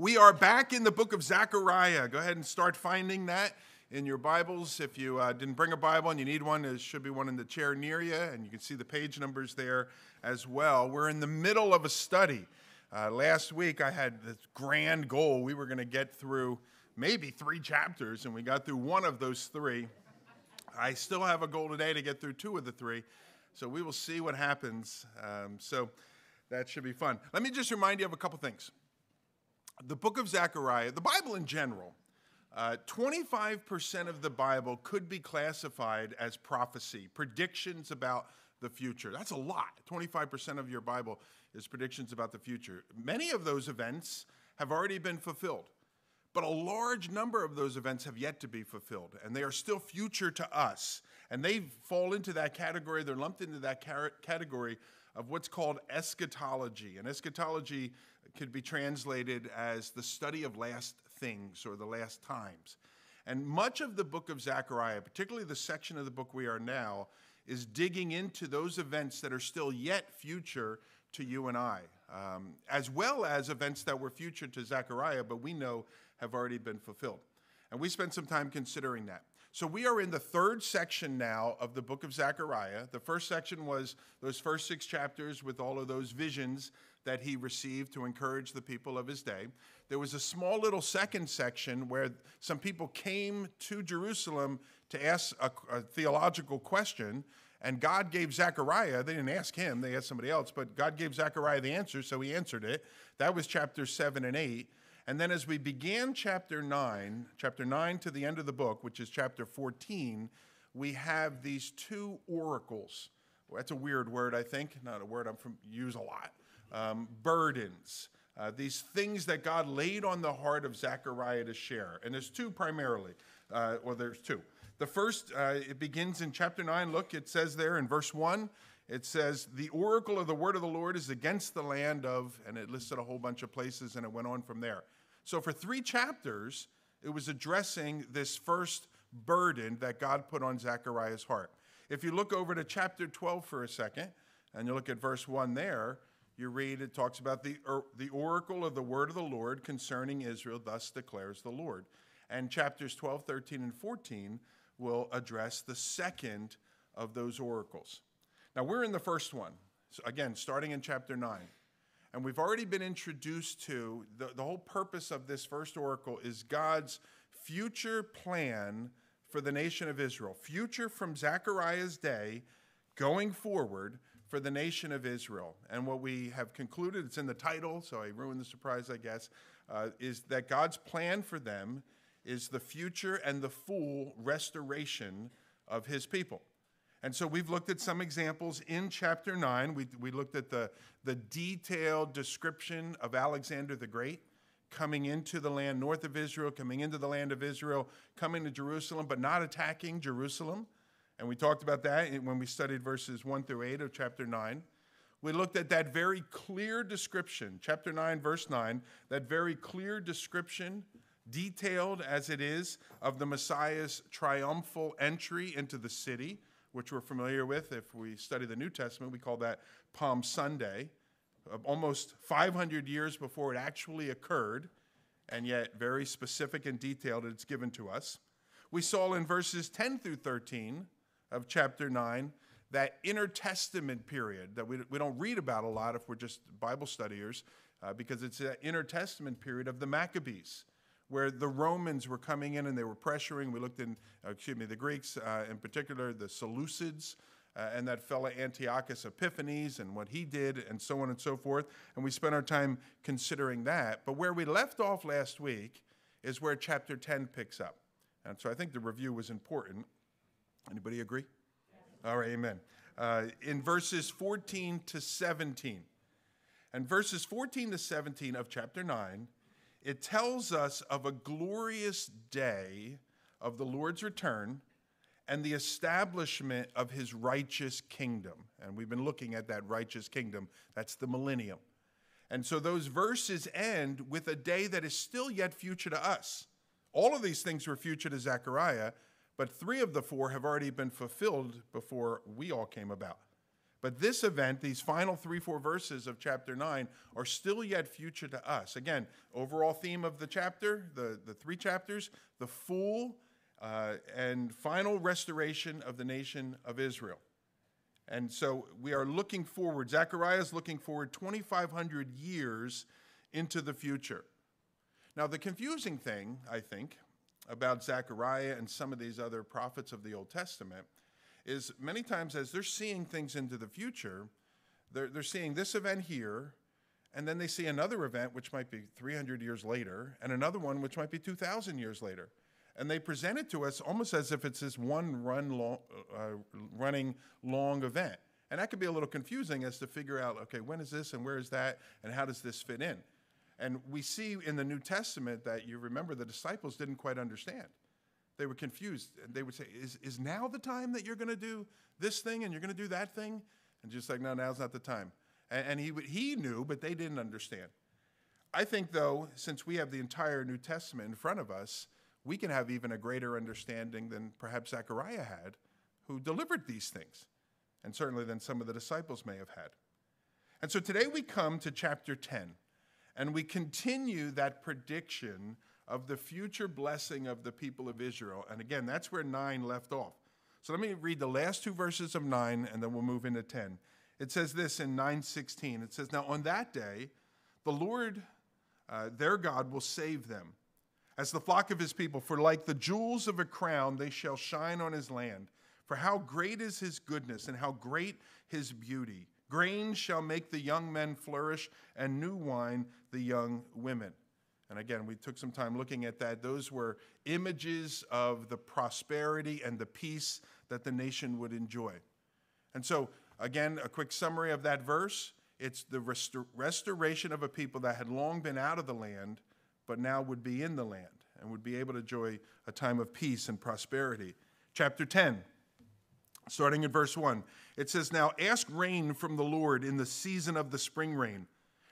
We are back in the book of Zechariah. Go ahead and start finding that in your Bibles. If you uh, didn't bring a Bible and you need one, there should be one in the chair near you, and you can see the page numbers there as well. We're in the middle of a study. Uh, last week, I had this grand goal. We were going to get through maybe three chapters, and we got through one of those three. I still have a goal today to get through two of the three, so we will see what happens. Um, so that should be fun. Let me just remind you of a couple things the book of Zechariah, the Bible in general, uh, 25% of the Bible could be classified as prophecy, predictions about the future. That's a lot. 25% of your Bible is predictions about the future. Many of those events have already been fulfilled, but a large number of those events have yet to be fulfilled, and they are still future to us. And they fall into that category, they're lumped into that category of what's called eschatology. And eschatology could be translated as the study of last things or the last times. And much of the book of Zechariah, particularly the section of the book we are now, is digging into those events that are still yet future to you and I, um, as well as events that were future to Zechariah, but we know have already been fulfilled. And we spent some time considering that. So we are in the third section now of the book of Zechariah. The first section was those first six chapters with all of those visions that he received to encourage the people of his day. There was a small little second section where some people came to Jerusalem to ask a, a theological question, and God gave Zechariah, they didn't ask him, they asked somebody else, but God gave Zechariah the answer, so he answered it. That was chapter 7 and 8. And then as we began chapter 9, chapter 9 to the end of the book, which is chapter 14, we have these two oracles. That's a weird word, I think, not a word I'm from use a lot um, burdens, uh, these things that God laid on the heart of Zechariah to share. And there's two primarily, uh, well, there's two. The first, uh, it begins in chapter 9. Look, it says there in verse 1, it says, The oracle of the word of the Lord is against the land of, and it listed a whole bunch of places and it went on from there. So for three chapters, it was addressing this first burden that God put on Zechariah's heart. If you look over to chapter 12 for a second, and you look at verse 1 there, you read it talks about the, or, the oracle of the word of the Lord concerning Israel, thus declares the Lord. And chapters 12, 13, and 14 will address the second of those oracles. Now we're in the first one, so again, starting in chapter 9. And we've already been introduced to the, the whole purpose of this first oracle is God's future plan for the nation of Israel. Future from Zechariah's day going forward for the nation of Israel. And what we have concluded, it's in the title, so I ruined the surprise, I guess, uh, is that God's plan for them is the future and the full restoration of his people. And so we've looked at some examples in chapter 9. We, we looked at the, the detailed description of Alexander the Great coming into the land north of Israel, coming into the land of Israel, coming to Jerusalem, but not attacking Jerusalem. And we talked about that when we studied verses 1 through 8 of chapter 9. We looked at that very clear description, chapter 9, verse 9, that very clear description, detailed as it is, of the Messiah's triumphal entry into the city, which we're familiar with. If we study the New Testament, we call that Palm Sunday, almost 500 years before it actually occurred, and yet very specific and detailed it's given to us. We saw in verses 10 through 13 of chapter 9, that intertestament period that we, we don't read about a lot if we're just Bible studiers, uh, because it's an intertestament period of the Maccabees, where the Romans were coming in and they were pressuring. We looked in, uh, excuse me, the Greeks, uh, in particular, the Seleucids. Uh, and that fellow Antiochus Epiphanes and what he did, and so on and so forth. And we spent our time considering that. But where we left off last week is where chapter 10 picks up. And so I think the review was important. Anybody agree? All right, amen. Uh, in verses 14 to 17. And verses 14 to 17 of chapter 9, it tells us of a glorious day of the Lord's return and the establishment of his righteous kingdom. And we've been looking at that righteous kingdom. That's the millennium. And so those verses end with a day that is still yet future to us. All of these things were future to Zechariah, but three of the four have already been fulfilled before we all came about. But this event, these final three, four verses of chapter 9, are still yet future to us. Again, overall theme of the chapter, the, the three chapters, the full uh, and final restoration of the nation of Israel. And so we are looking forward, Zechariah is looking forward 2,500 years into the future. Now, the confusing thing, I think, about Zechariah and some of these other prophets of the Old Testament is many times as they're seeing things into the future, they're, they're seeing this event here, and then they see another event which might be 300 years later, and another one which might be 2,000 years later. And they present it to us almost as if it's this one run long, uh, running long event. And that could be a little confusing as to figure out, okay, when is this and where is that, and how does this fit in? And we see in the New Testament that you remember the disciples didn't quite understand. They were confused. And They would say, Is, is now the time that you're going to do this thing and you're going to do that thing? And just like, No, now's not the time. And, and he, he knew, but they didn't understand. I think, though, since we have the entire New Testament in front of us, we can have even a greater understanding than perhaps Zechariah had, who delivered these things, and certainly than some of the disciples may have had. And so today we come to chapter 10, and we continue that prediction of the future blessing of the people of Israel. And again, that's where 9 left off. So let me read the last two verses of 9 and then we'll move into 10. It says this in 9:16. It says, "Now on that day, the Lord uh, their God will save them as the flock of his people, for like the jewels of a crown they shall shine on his land. For how great is his goodness and how great his beauty. Grain shall make the young men flourish, and new wine the young women. And again, we took some time looking at that. Those were images of the prosperity and the peace that the nation would enjoy. And so, again, a quick summary of that verse it's the restor- restoration of a people that had long been out of the land, but now would be in the land and would be able to enjoy a time of peace and prosperity. Chapter 10, starting in verse 1, it says, Now ask rain from the Lord in the season of the spring rain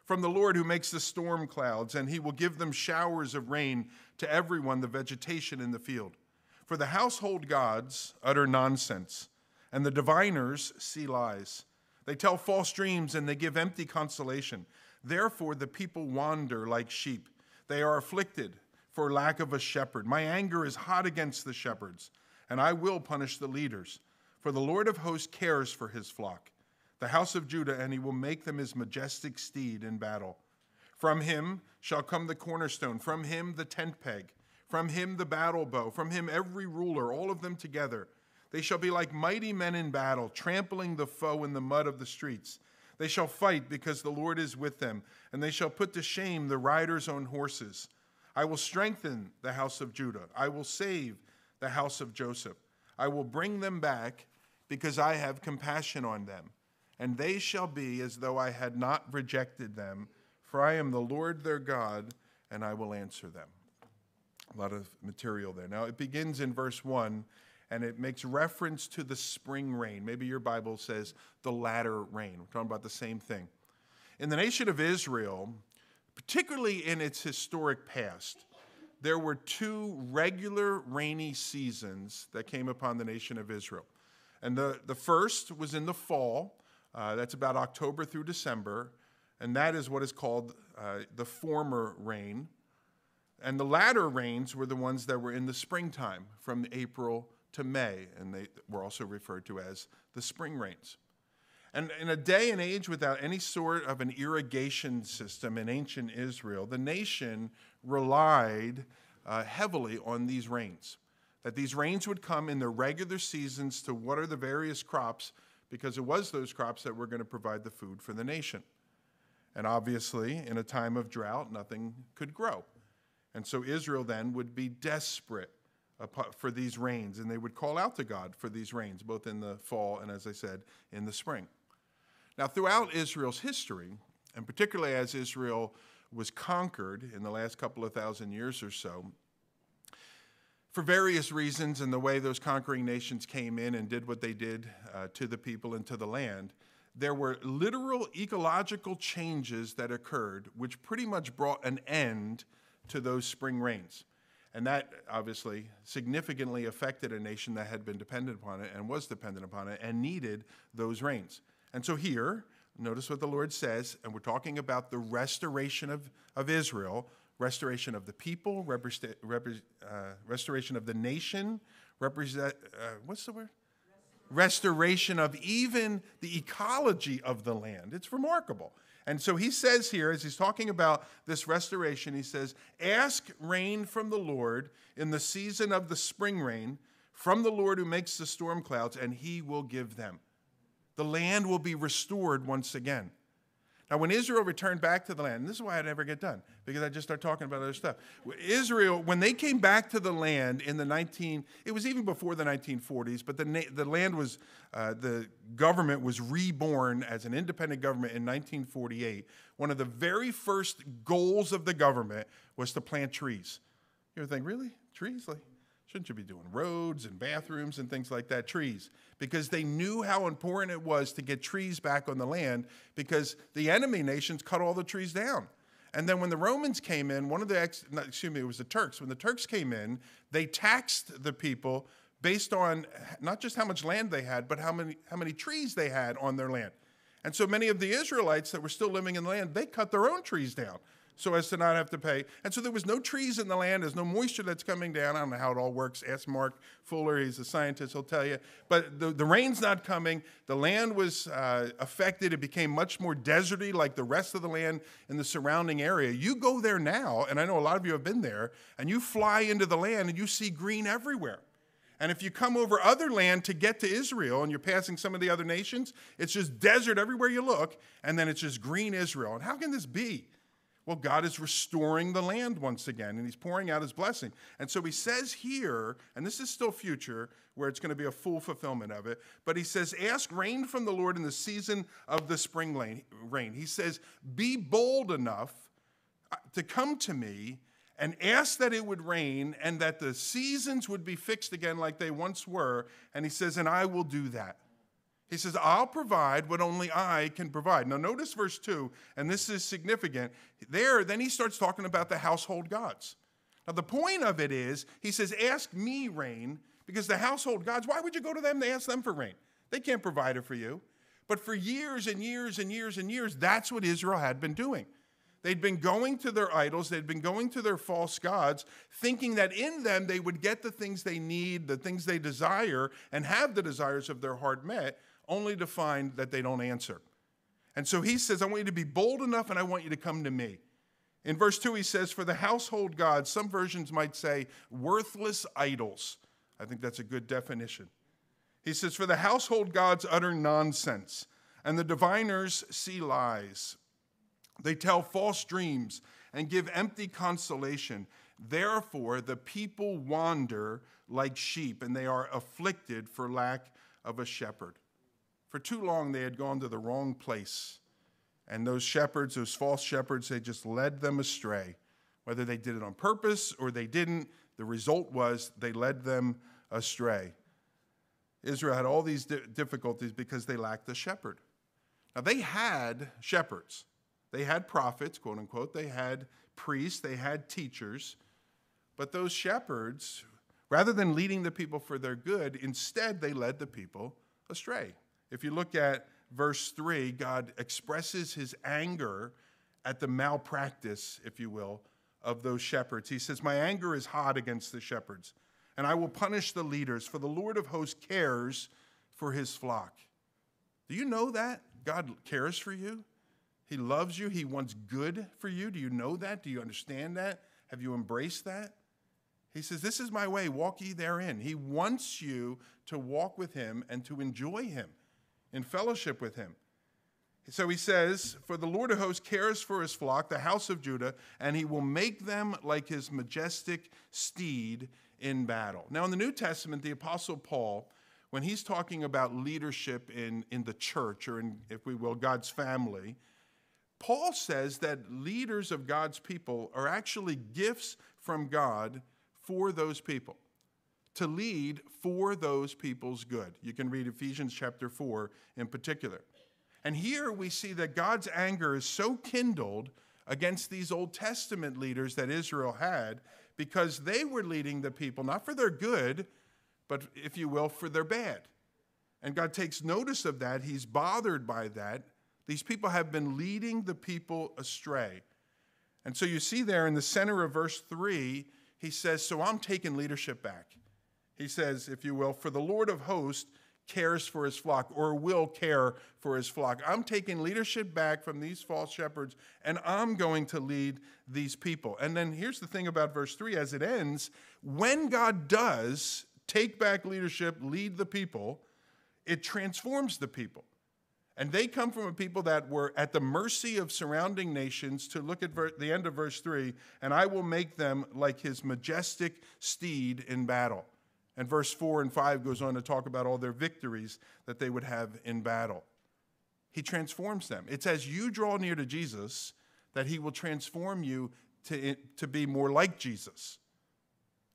from the Lord who makes the storm clouds, and he will give them showers of rain to everyone, the vegetation in the field. For the household gods utter nonsense, and the diviners see lies. They tell false dreams and they give empty consolation. Therefore, the people wander like sheep. They are afflicted for lack of a shepherd. My anger is hot against the shepherds, and I will punish the leaders. For the Lord of hosts cares for his flock the house of Judah, and he will make them his majestic steed in battle. From him shall come the cornerstone, from him the tent peg, from him the battle bow, from him every ruler, all of them together. They shall be like mighty men in battle, trampling the foe in the mud of the streets. They shall fight because the Lord is with them, and they shall put to shame the riders on horses. I will strengthen the house of Judah. I will save the house of Joseph. I will bring them back because I have compassion on them and they shall be as though I had not rejected them, for I am the Lord their God, and I will answer them. A lot of material there. Now, it begins in verse 1, and it makes reference to the spring rain. Maybe your Bible says the latter rain. We're talking about the same thing. In the nation of Israel, particularly in its historic past, there were two regular rainy seasons that came upon the nation of Israel. And the, the first was in the fall, uh, that's about October through December, and that is what is called uh, the former rain. And the latter rains were the ones that were in the springtime, from April to May, and they were also referred to as the spring rains. And in a day and age without any sort of an irrigation system in ancient Israel, the nation relied uh, heavily on these rains. That these rains would come in the regular seasons to water the various crops because it was those crops that were going to provide the food for the nation. And obviously, in a time of drought, nothing could grow. And so Israel then would be desperate for these rains, and they would call out to God for these rains, both in the fall and, as I said, in the spring. Now, throughout Israel's history, and particularly as Israel was conquered in the last couple of thousand years or so, for various reasons and the way those conquering nations came in and did what they did uh, to the people and to the land, there were literal ecological changes that occurred, which pretty much brought an end to those spring rains. And that obviously significantly affected a nation that had been dependent upon it and was dependent upon it and needed those rains. And so here, notice what the Lord says, and we're talking about the restoration of, of Israel, restoration of the people, repre- uh, restoration of the nation, represent, uh, what's the word? Restoration of even the ecology of the land. It's remarkable. And so he says here, as he's talking about this restoration, he says, Ask rain from the Lord in the season of the spring rain, from the Lord who makes the storm clouds, and he will give them. The land will be restored once again. Now, when Israel returned back to the land, this is why I never get done, because I just start talking about other stuff. Israel, when they came back to the land in the 19, it was even before the 1940s, but the, the land was, uh, the government was reborn as an independent government in 1948. One of the very first goals of the government was to plant trees. You ever think, really? Trees? Like, Shouldn't you be doing roads and bathrooms and things like that? Trees. Because they knew how important it was to get trees back on the land because the enemy nations cut all the trees down. And then when the Romans came in, one of the, ex, excuse me, it was the Turks. When the Turks came in, they taxed the people based on not just how much land they had, but how many, how many trees they had on their land. And so many of the Israelites that were still living in the land, they cut their own trees down so as to not have to pay. And so there was no trees in the land. There's no moisture that's coming down. I don't know how it all works. Ask Mark Fuller. He's a scientist. He'll tell you. But the, the rain's not coming. The land was uh, affected. It became much more deserty like the rest of the land in the surrounding area. You go there now, and I know a lot of you have been there, and you fly into the land and you see green everywhere. And if you come over other land to get to Israel and you're passing some of the other nations, it's just desert everywhere you look, and then it's just green Israel. And how can this be? Well, God is restoring the land once again, and He's pouring out His blessing. And so He says here, and this is still future, where it's going to be a full fulfillment of it, but He says, Ask rain from the Lord in the season of the spring rain. He says, Be bold enough uh, to come to me and ask that it would rain and that the seasons would be fixed again like they once were. And He says, And I will do that. He says, I'll provide what only I can provide. Now, notice verse 2, and this is significant. There, then he starts talking about the household gods. Now, the point of it is, he says, Ask me rain, because the household gods, why would you go to them to ask them for rain? They can't provide it for you. But for years and years and years and years, that's what Israel had been doing. They'd been going to their idols, they'd been going to their false gods, thinking that in them they would get the things they need, the things they desire, and have the desires of their heart met only to find that they don't answer. And so he says, I want you to be bold enough and I want you to come to me. In verse 2, he says, For the household gods, some versions might say worthless idols. I think that's a good definition. He says, For the household gods utter nonsense, and the diviners see lies. They tell false dreams and give empty consolation. Therefore, the people wander like sheep, and they are afflicted for lack of a shepherd. For too long, they had gone to the wrong place. And those shepherds, those false shepherds, they just led them astray. Whether they did it on purpose or they didn't, the result was they led them astray. Israel had all these difficulties because they lacked a shepherd. Now, they had shepherds, they had prophets, quote unquote, they had priests, they had teachers, but those shepherds, rather than leading the people for their good, instead they led the people astray. If you look at verse 3, God expresses his anger at the malpractice, if you will, of those shepherds. He says, My anger is hot against the shepherds, and I will punish the leaders, for the Lord of hosts cares for his flock. Do you know that? God cares for you. He loves you. He wants good for you. Do you know that? Do you understand that? Have you embraced that? He says, This is my way, walk ye therein. He wants you to walk with him and to enjoy him in fellowship with him. So he says, For the Lord of hosts cares for his flock, the house of Judah, and he will make them like his majestic steed in battle. Now, in the New Testament, the Apostle Paul, when he's talking about leadership in, in the church, or in, if we will, God's family, Paul says that leaders of God's people are actually gifts from God for those people to lead for those people's good. You can read Ephesians chapter 4 in particular. And here we see that God's anger is so kindled against these Old Testament leaders that Israel had because they were leading the people not for their good, but if you will, for their bad. And God takes notice of that. He's bothered by that. These people have been leading the people astray. And so you see there in the center of verse 3, he says, So I'm taking leadership back. He says, if you will, for the Lord of hosts cares for his flock or will care for his flock. I'm taking leadership back from these false shepherds and I'm going to lead these people. And then here's the thing about verse 3 as it ends when God does take back leadership, lead the people, it transforms the people. And they come from a people that were at the mercy of surrounding nations to look at ver- the end of verse 3 and I will make them like his majestic steed in battle. And verse 4 and 5 goes on to talk about all their victories that they would have in battle. He transforms them. It's as you draw near to Jesus that he will transform you to, to be more like Jesus.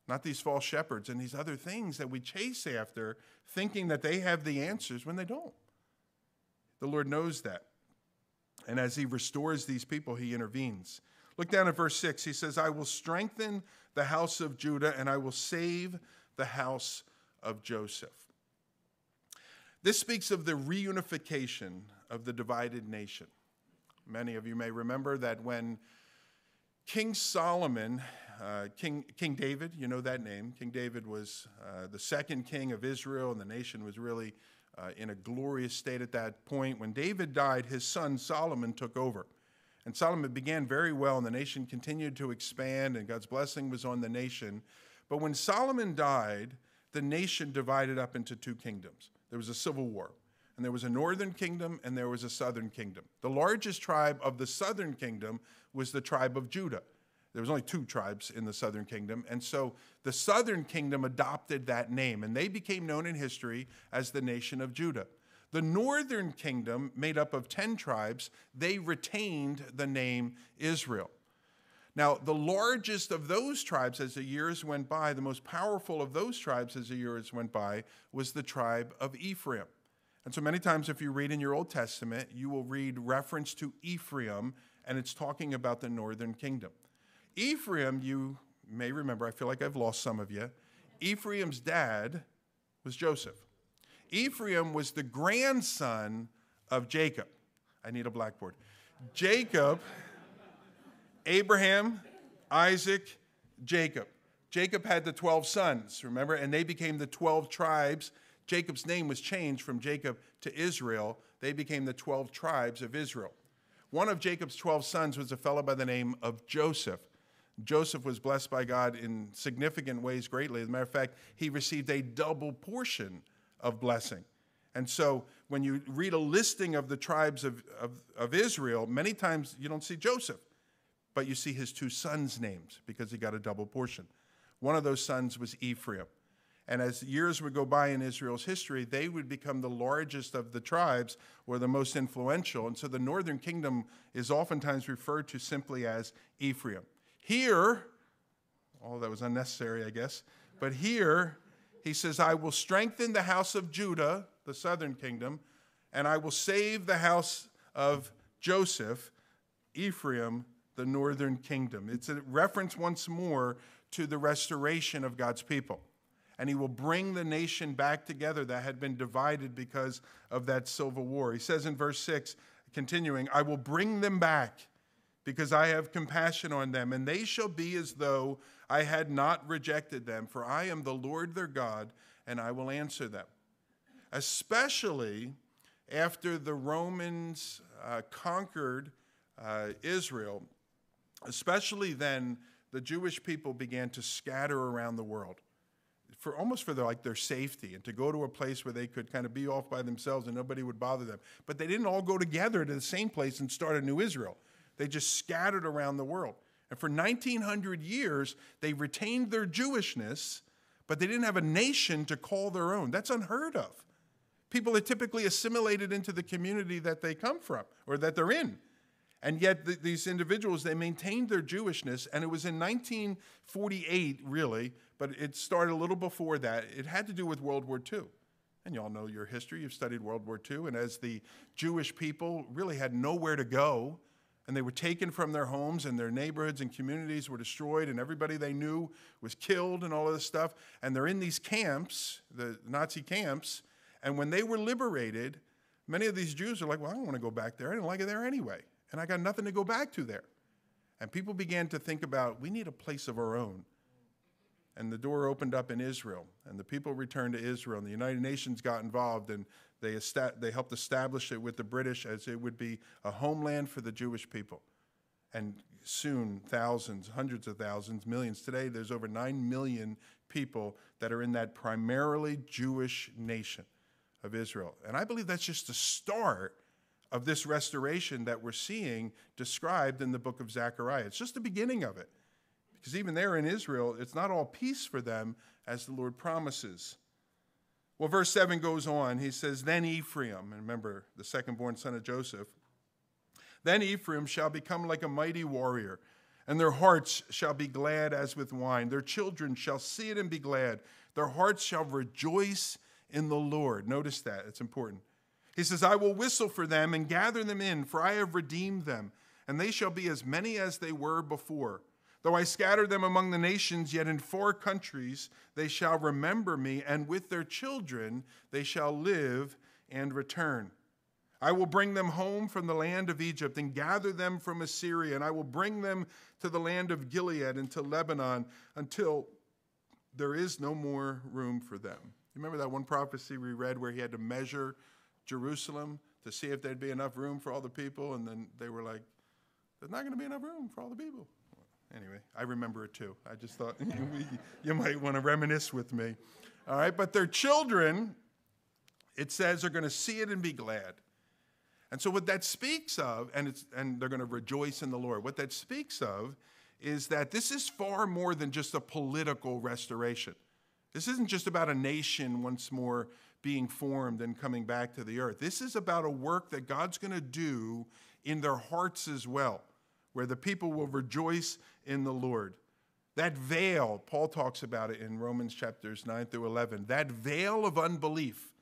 Not these false shepherds and these other things that we chase after, thinking that they have the answers when they don't. The Lord knows that. And as he restores these people, he intervenes. Look down at verse 6. He says, I will strengthen the house of Judah and I will save the house of Joseph. This speaks of the reunification of the divided nation. Many of you may remember that when King Solomon, uh, King, king David, you know that name, King David was uh, the second king of Israel, and the nation was really uh, in a glorious state at that point. When David died, his son Solomon took over. And Solomon began very well, and the nation continued to expand, and God's blessing was on the nation. But when Solomon died, the nation divided up into two kingdoms. There was a civil war, and there was a northern kingdom and there was a southern kingdom. The largest tribe of the southern kingdom was the tribe of Judah. There was only two tribes in the southern kingdom, and so the southern kingdom adopted that name, and they became known in history as the nation of Judah. The northern kingdom, made up of 10 tribes, they retained the name Israel. Now, the largest of those tribes as the years went by, the most powerful of those tribes as the years went by, was the tribe of Ephraim. And so many times, if you read in your Old Testament, you will read reference to Ephraim, and it's talking about the northern kingdom. Ephraim, you may remember, I feel like I've lost some of you. Ephraim's dad was Joseph. Ephraim was the grandson of Jacob. I need a blackboard. Jacob Abraham, Isaac, Jacob. Jacob had the 12 sons, remember? And they became the 12 tribes. Jacob's name was changed from Jacob to Israel. They became the 12 tribes of Israel. One of Jacob's 12 sons was a fellow by the name of Joseph. Joseph was blessed by God in significant ways greatly. As a matter of fact, he received a double portion of blessing. And so when you read a listing of the tribes of, of, of Israel, many times you don't see Joseph but you see his two sons' names because he got a double portion. One of those sons was Ephraim. And as years would go by in Israel's history, they would become the largest of the tribes or the most influential. And so the northern kingdom is oftentimes referred to simply as Ephraim. Here, oh, that was unnecessary, I guess, but here he says, I will strengthen the house of Judah, the southern kingdom, and I will save the house of Joseph, Ephraim, the northern kingdom. It's a reference once more to the restoration of God's people. And he will bring the nation back together that had been divided because of that civil war. He says in verse 6, continuing, I will bring them back because I have compassion on them, and they shall be as though I had not rejected them, for I am the Lord their God, and I will answer them. Especially after the Romans uh, conquered uh, Israel, especially then, the Jewish people began to scatter around the world for almost for their, like their safety and to go to a place where they could kind of be off by themselves and nobody would bother them. But they didn't all go together to the same place and start a new Israel. They just scattered around the world. And for 1900 years, they retained their Jewishness, but they didn't have a nation to call their own. That's unheard of. People are typically assimilated into the community that they come from or that they're in. And yet, th- these individuals, they maintained their Jewishness, and it was in 1948, really, but it started a little before that. It had to do with World War II. And you all know your history, you've studied World War II. And as the Jewish people really had nowhere to go, and they were taken from their homes, and their neighborhoods and communities were destroyed, and everybody they knew was killed, and all of this stuff. And they're in these camps, the Nazi camps, And when they were liberated, many of these Jews are like, well, I don't want to go back there. I didn't like it there anyway. And I got nothing to go back to there. And people began to think about, we need a place of our own. And the door opened up in Israel, and the people returned to Israel, and the United Nations got involved, and they, they helped establish it with the British as it would be a homeland for the Jewish people. And soon, thousands, hundreds of thousands, millions. Today, there's over 9 million people that are in that primarily Jewish nation of Israel. And I believe that's just the start of this restoration that we're seeing described in the book of Zechariah. It's just the beginning of it. Because even there in Israel, it's not all peace for them as the Lord promises. Well, verse 7 goes on. He says, Then Ephraim, and remember, the second born son of Joseph, then Ephraim shall become like a mighty warrior, and their hearts shall be glad as with wine. Their children shall see it and be glad. Their hearts shall rejoice in the Lord. Notice that, it's important. He says, I will whistle for them and gather them in, for I have redeemed them, and they shall be as many as they were before. Though I scatter them among the nations, yet in four countries they shall remember me, and with their children they shall live and return. I will bring them home from the land of Egypt and gather them from Assyria, and I will bring them to the land of Gilead and to Lebanon until there is no more room for them. Remember that one prophecy we read where he had to measure Jerusalem to see if there'd be enough room for all the people, and then they were like, There's not going to be enough room for all the people. Anyway, I remember it too. I just thought you might want to reminisce with me. All right, but their children, it says, are going to see it and be glad. And so, what that speaks of, and, it's, and they're going to rejoice in the Lord, what that speaks of is that this is far more than just a political restoration. This isn't just about a nation once more being formed and coming back to the earth. This is about a work that God's going to do in their hearts as well, where the people will rejoice in the Lord. That veil, Paul talks about it in Romans chapters 9 through 11, that veil of unbelief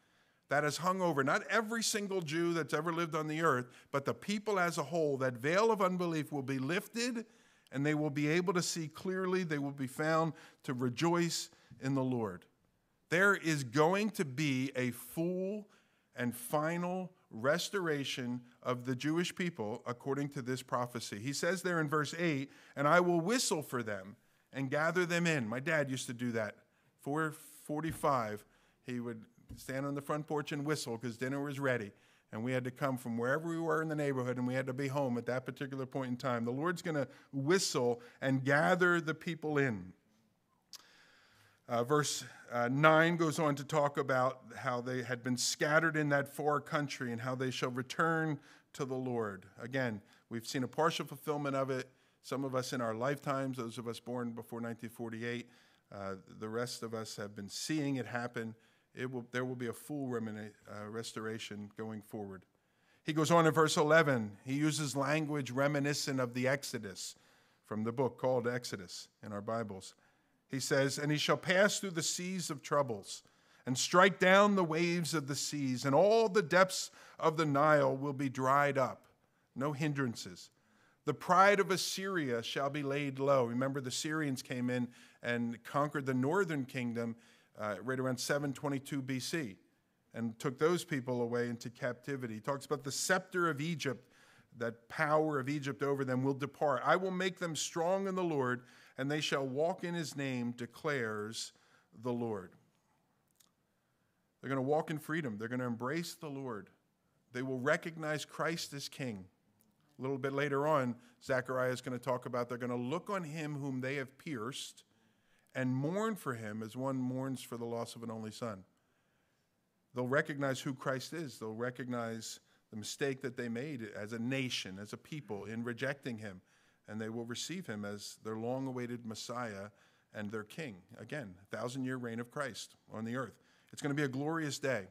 that has hung over not every single Jew that's ever lived on the earth, but the people as a whole, that veil of unbelief will be lifted and they will be able to see clearly. They will be found to rejoice in the Lord. There is going to be a full and final restoration of the Jewish people according to this prophecy. He says there in verse 8, and I will whistle for them and gather them in. My dad used to do that. 445, he would stand on the front porch and whistle because dinner was ready. And we had to come from wherever we were in the neighborhood and we had to be home at that particular point in time. The Lord's going to whistle and gather the people in. Uh, verse uh, 9 goes on to talk about how they had been scattered in that far country and how they shall return to the Lord. Again, we've seen a partial fulfillment of it. Some of us in our lifetimes, those of us born before 1948, uh, the rest of us have been seeing it happen. It will, there will be a full uh, restoration going forward. He goes on in verse 11. He uses language reminiscent of the Exodus from the book called Exodus in our Bibles. He says, And he shall pass through the seas of troubles and strike down the waves of the seas, and all the depths of the Nile will be dried up, no hindrances. The pride of Assyria shall be laid low. Remember, the Assyrians came in and conquered the northern kingdom uh, right around 722 BC and took those people away into captivity. He talks about the scepter of Egypt, that power of Egypt over them will depart. I will make them strong in the Lord and they shall walk in his name, declares the Lord. They're going to walk in freedom. They're going to embrace the Lord. They will recognize Christ as king. A little bit later on, Zechariah is going to talk about they're going to look on him whom they have pierced and mourn for him as one mourns for the loss of an only son. They'll recognize who Christ is. They'll recognize the mistake that they made as a nation, as a people, in rejecting him and they will receive him as their long awaited Messiah and their king. Again, thousand year reign of Christ on the earth. It's going to be a glorious day.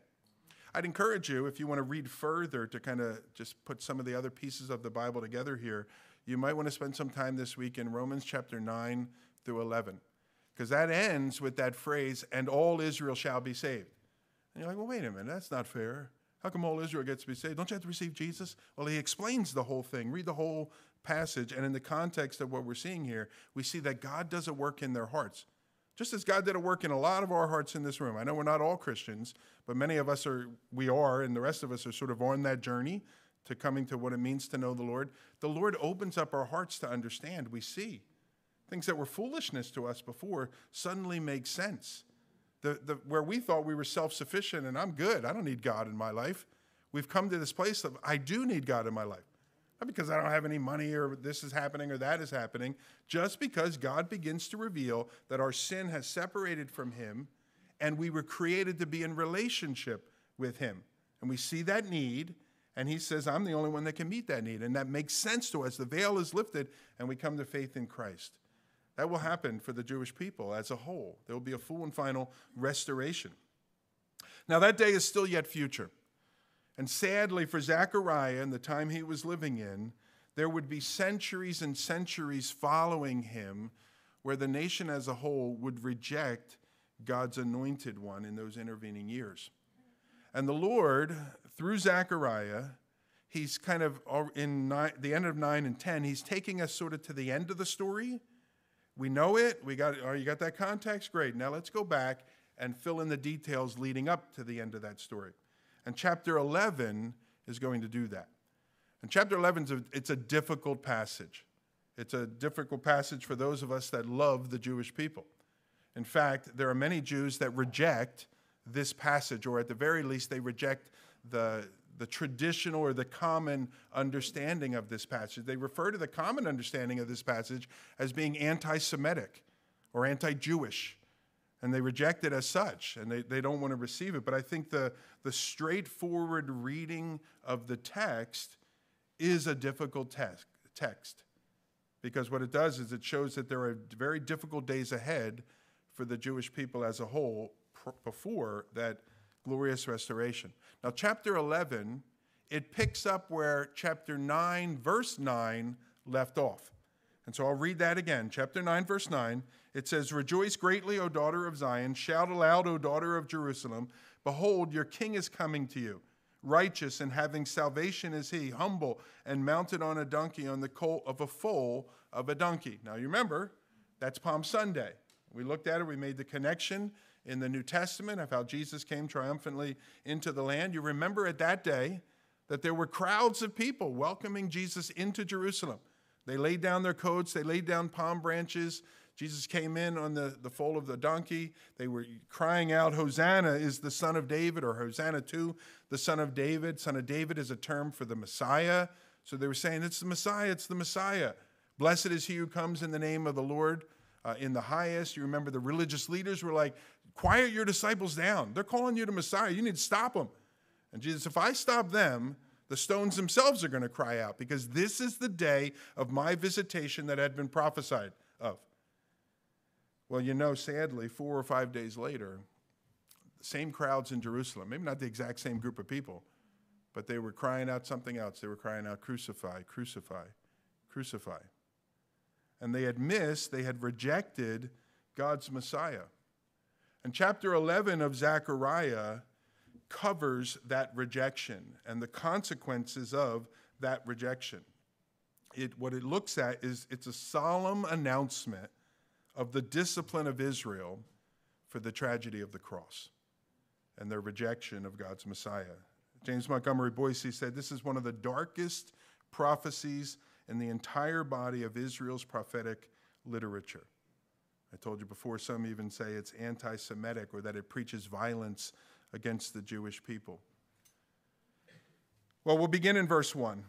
I'd encourage you, if you want to read further, to kind of just put some of the other pieces of the Bible together here. You might want to spend some time this week in Romans chapter 9 through 11, because that ends with that phrase, and all Israel shall be saved. And you're like, well, wait a minute, that's not fair. How come all Israel gets to be saved? Don't you have to receive Jesus? Well, he explains the whole thing. Read the whole passage. And in the context of what we're seeing here, we see that God does a work in their hearts. Just as God did a work in a lot of our hearts in this room. I know we're not all Christians, but many of us are, we are, and the rest of us are sort of on that journey to coming to what it means to know the Lord. The Lord opens up our hearts to understand. We see things that were foolishness to us before suddenly make sense. The, the, where we thought we were self sufficient and I'm good, I don't need God in my life. We've come to this place of I do need God in my life. Not because I don't have any money or this is happening or that is happening, just because God begins to reveal that our sin has separated from Him and we were created to be in relationship with Him. And we see that need, and He says, I'm the only one that can meet that need. And that makes sense to us. The veil is lifted, and we come to faith in Christ. That will happen for the Jewish people as a whole. There will be a full and final restoration. Now, that day is still yet future. And sadly for Zechariah and the time he was living in, there would be centuries and centuries following him where the nation as a whole would reject God's anointed one in those intervening years. And the Lord, through Zechariah, he's kind of in nine, the end of 9 and 10, he's taking us sort of to the end of the story. We know it. We got, oh, you got that context? Great. Now let's go back and fill in the details leading up to the end of that story. And chapter 11 is going to do that. And chapter 11 is a, it's a difficult passage. It's a difficult passage for those of us that love the Jewish people. In fact, there are many Jews that reject this passage, or at the very least, they reject the, the traditional or the common understanding of this passage. They refer to the common understanding of this passage as being anti Semitic or anti Jewish and they reject it as such and they, they don't want to receive it. But I think the, the straightforward reading of the text is a difficult text, text because what it does is it shows that there are very difficult days ahead for the Jewish people as a whole pr- before that glorious restoration. Now, chapter 11, it picks up where chapter 9, verse 9 left off. And so I'll read that again. Chapter 9, verse 9. It says, Rejoice greatly, O daughter of Zion. Shout aloud, O daughter of Jerusalem. Behold, your king is coming to you. Righteous and having salvation is he, humble and mounted on a donkey, on the colt of a foal of a donkey. Now you remember, that's Palm Sunday. We looked at it, we made the connection in the New Testament of how Jesus came triumphantly into the land. You remember at that day that there were crowds of people welcoming Jesus into Jerusalem. They laid down their coats, they laid down palm branches, Jesus came in on the, the foal of the donkey. They were crying out, Hosanna is the son of David, or Hosanna to the son of David. Son of David is a term for the Messiah. So they were saying, It's the Messiah, it's the Messiah. Blessed is he who comes in the name of the Lord uh, in the highest. You remember the religious leaders were like, Quiet your disciples down. They're calling you to Messiah. You need to stop them. And Jesus, if I stop them, the stones themselves are going to cry out because this is the day of my visitation that had been prophesied of. Well, you know, sadly, four or five days later, same crowds in Jerusalem, maybe not the exact same group of people, but they were crying out something else. They were crying out, Crucify, crucify, crucify. And they had missed, they had rejected God's Messiah. And chapter 11 of Zechariah covers that rejection and the consequences of that rejection. It, what it looks at is it's a solemn announcement of the discipline of Israel for the tragedy of the cross and their rejection of God's Messiah. James Montgomery Boice said this is one of the darkest prophecies in the entire body of Israel's prophetic literature. I told you before, some even say it's anti Semitic or that it preaches violence against the Jewish people. Well, we'll begin in verse 1.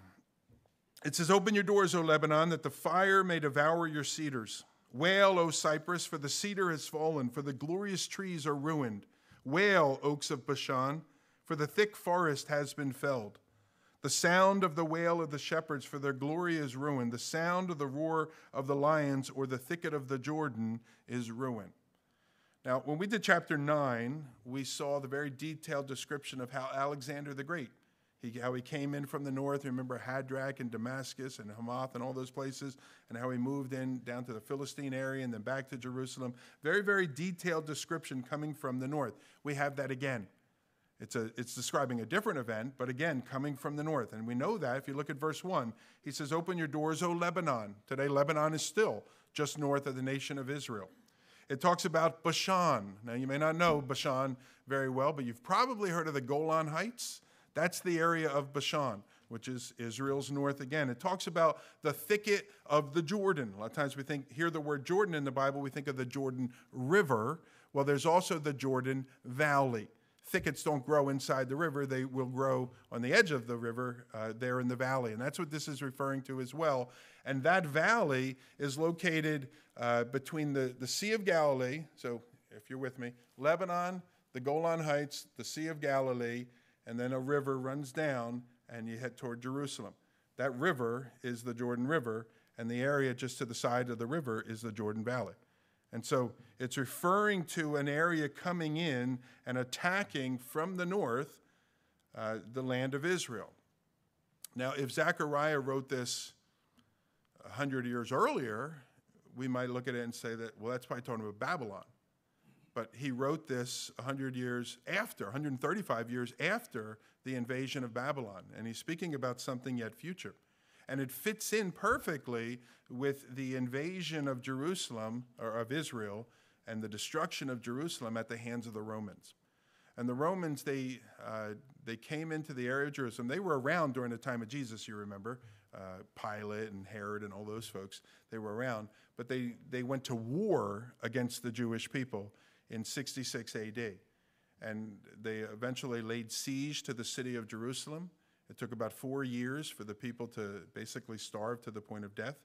It says, Open your doors, O Lebanon, that the fire may devour your cedars. Wail, O cypress, for the cedar has fallen, for the glorious trees are ruined. Wail, oaks of Bashan, for the thick forest has been felled. The sound of the wail of the shepherds, for their glory is ruined. The sound of the roar of the lions, or the thicket of the Jordan, is ruined. Now, when we did chapter 9, we saw the very detailed description of how Alexander the Great he, how he came in from the north. Remember Hadrach and Damascus and Hamath and all those places, and how he moved in down to the Philistine area and then back to Jerusalem. Very, very detailed description coming from the north. We have that again. It's, a, it's describing a different event, but again, coming from the north. And we know that if you look at verse 1, he says, Open your doors, O Lebanon. Today, Lebanon is still just north of the nation of Israel. It talks about Bashan. Now, you may not know Bashan very well, but you've probably heard of the Golan Heights. That's the area of Bashan, which is Israel's north again. It talks about the thicket of the Jordan. A lot of times we think, hear the word Jordan in the Bible, we think of the Jordan River. Well, there's also the Jordan Valley. Thickets don't grow inside the river, they will grow on the edge of the river uh, there in the valley. And that's what this is referring to as well. And that valley is located uh, between the, the Sea of Galilee, so if you're with me, Lebanon, the Golan Heights, the Sea of Galilee, and then a river runs down and you head toward Jerusalem. That river is the Jordan River, and the area just to the side of the river is the Jordan Valley. And so it's referring to an area coming in and attacking from the north uh, the land of Israel. Now, if Zechariah wrote this 100 years earlier, we might look at it and say that, well, that's probably talking about Babylon. But he wrote this 100 years after, 135 years after the invasion of Babylon. And he's speaking about something yet future. And it fits in perfectly with the invasion of Jerusalem, or of Israel, and the destruction of Jerusalem at the hands of the Romans. And the Romans, they, uh, they came into the area of Jerusalem. They were around during the time of Jesus, you remember. Uh, Pilate and Herod and all those folks, they were around. But they, they went to war against the Jewish people in 66 AD. And they eventually laid siege to the city of Jerusalem. It took about four years for the people to basically starve to the point of death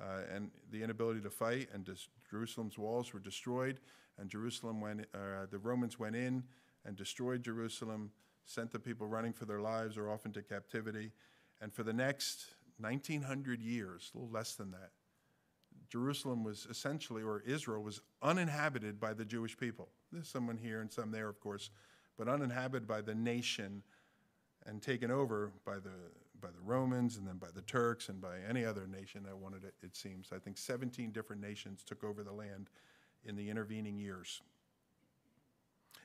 uh, and the inability to fight, and Jerusalem's walls were destroyed. And Jerusalem went, uh, the Romans went in and destroyed Jerusalem, sent the people running for their lives or off into captivity. And for the next 1900 years, a little less than that, Jerusalem was essentially, or Israel was uninhabited by the Jewish people. There's someone here and some there, of course, but uninhabited by the nation and taken over by the, by the Romans and then by the Turks and by any other nation that wanted it, it seems. I think 17 different nations took over the land in the intervening years.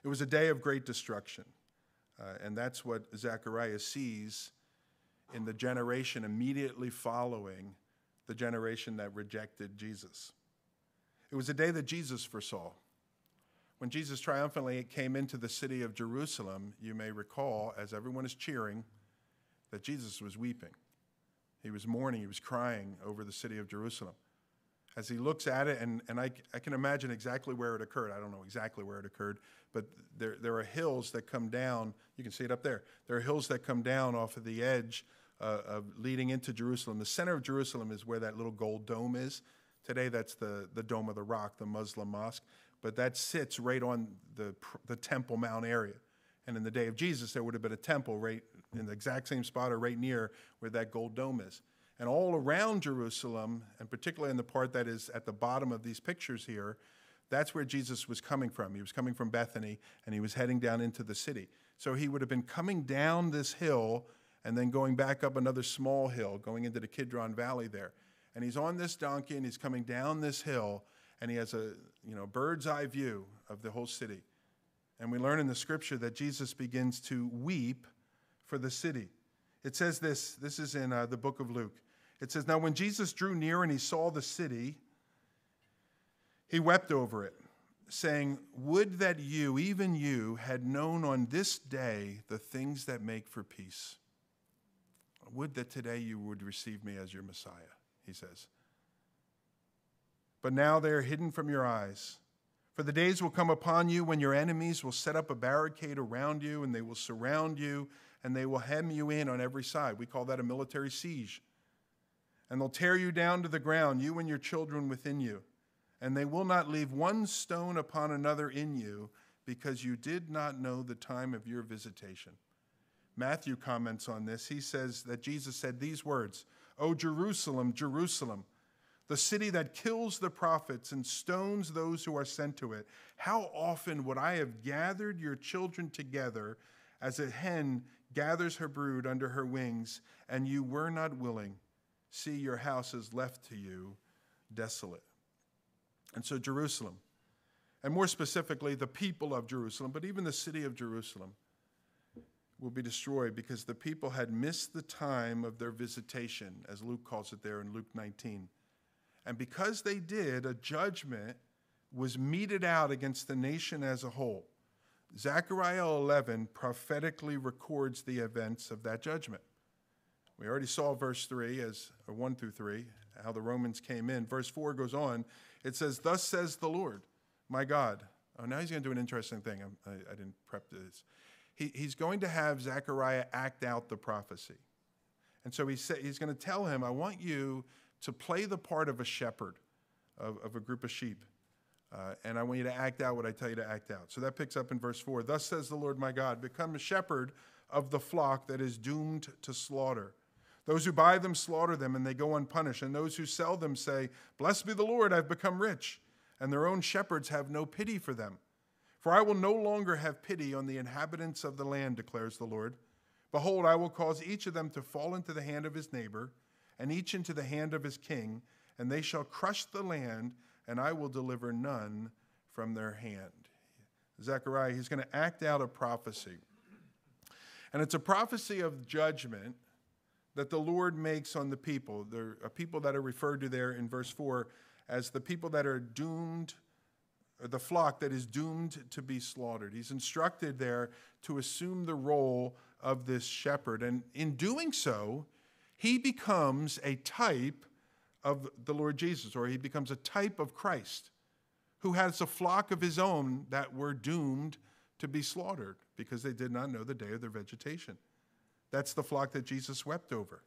It was a day of great destruction. Uh, and that's what Zechariah sees in the generation immediately following the generation that rejected Jesus. It was a day that Jesus foresaw. When Jesus triumphantly came into the city of Jerusalem, you may recall, as everyone is cheering, that Jesus was weeping. He was mourning, he was crying over the city of Jerusalem. As he looks at it, and, and I, I can imagine exactly where it occurred. I don't know exactly where it occurred, but there, there are hills that come down. You can see it up there. There are hills that come down off of the edge uh, leading into Jerusalem. The center of Jerusalem is where that little gold dome is. Today, that's the, the Dome of the Rock, the Muslim mosque but that sits right on the, the Temple Mount area. And in the day of Jesus, there would have been a temple right in the exact same spot or right near where that gold dome is. And all around Jerusalem, and particularly in the part that is at the bottom of these pictures here, that's where Jesus was coming from. He was coming from Bethany and he was heading down into the city. So he would have been coming down this hill and then going back up another small hill, going into the Kidron Valley there. And he's on this donkey and he's coming down this hill and he has a you know bird's eye view of the whole city. And we learn in the scripture that Jesus begins to weep for the city. It says this, this is in uh, the book of Luke. It says, Now when Jesus drew near and he saw the city, he wept over it, saying, Would that you, even you, had known on this day the things that make for peace. Would that today you would receive me as your Messiah, he says but now they are hidden from your eyes. For the days will come upon you when your enemies will set up a barricade around you, and they will surround you, and they will hem you in on every side. We call that a military siege. And they'll tear you down to the ground, you and your children within you. And they will not leave one stone upon another in you, because you did not know the time of your visitation. Matthew comments on this. He says that Jesus said these words O Jerusalem, Jerusalem the city that kills the prophets and stones those who are sent to it. How often would I have gathered your children together as a hen gathers her brood under her wings, and you were not willing? See, your house is left to you desolate. And so, Jerusalem, and more specifically, the people of Jerusalem, but even the city of Jerusalem, will be destroyed because the people had missed the time of their visitation, as Luke calls it there in Luke 19. And because they did, a judgment was meted out against the nation as a whole. Zechariah 11 prophetically records the events of that judgment. We already saw verse 3 as or 1 through 3 how the Romans came in. Verse 4 goes on. It says, "Thus says the Lord, my God." Oh, now he's going to do an interesting thing. I, I didn't prep this. He, he's going to have Zechariah act out the prophecy. And so he sa- he's going to tell him, I want you to play the part of a shepherd of, of a group of sheep. Uh, and I want you to act out what I tell you to act out. So that picks up in verse 4. Thus says the Lord my God, become a shepherd of the flock that is doomed to slaughter. Those who buy them slaughter them, and they go unpunished. And those who sell them say, Blessed be the Lord, I've become rich. And their own shepherds have no pity for them. For I will no longer have pity on the inhabitants of the land, declares the Lord. Behold, I will cause each of them to fall into the hand of his neighbor, and each into the hand of his king, and they shall crush the land, and I will deliver none from their hand. Zechariah, he's going to act out a prophecy. And it's a prophecy of judgment that the Lord makes on the people. There are people that are referred to there in verse 4 as the people that are doomed, the flock that is doomed to be slaughtered. He's instructed there to assume the role of this shepherd. And in doing so, he becomes a type of the Lord Jesus, or he becomes a type of Christ who has a flock of his own that were doomed to be slaughtered because they did not know the day of their vegetation. That's the flock that Jesus wept over.